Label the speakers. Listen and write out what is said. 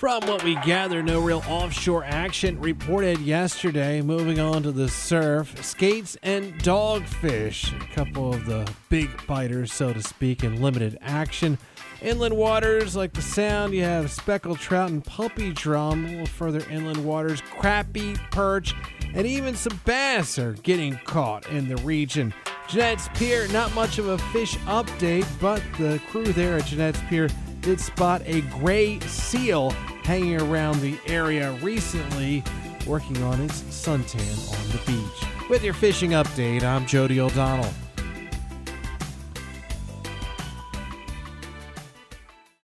Speaker 1: From what we gather, no real offshore action reported yesterday. Moving on to the surf, skates and dogfish, a couple of the big biters, so to speak, in limited action. Inland waters like the Sound, you have speckled trout and puppy drum. A little further inland waters, crappie, perch, and even some bass are getting caught in the region. Jennette's Pier, not much of a fish update, but the crew there at Jennette's Pier did spot a gray seal hanging around the area recently, working on its suntan on the beach. With your fishing update, I'm Jody O'Donnell.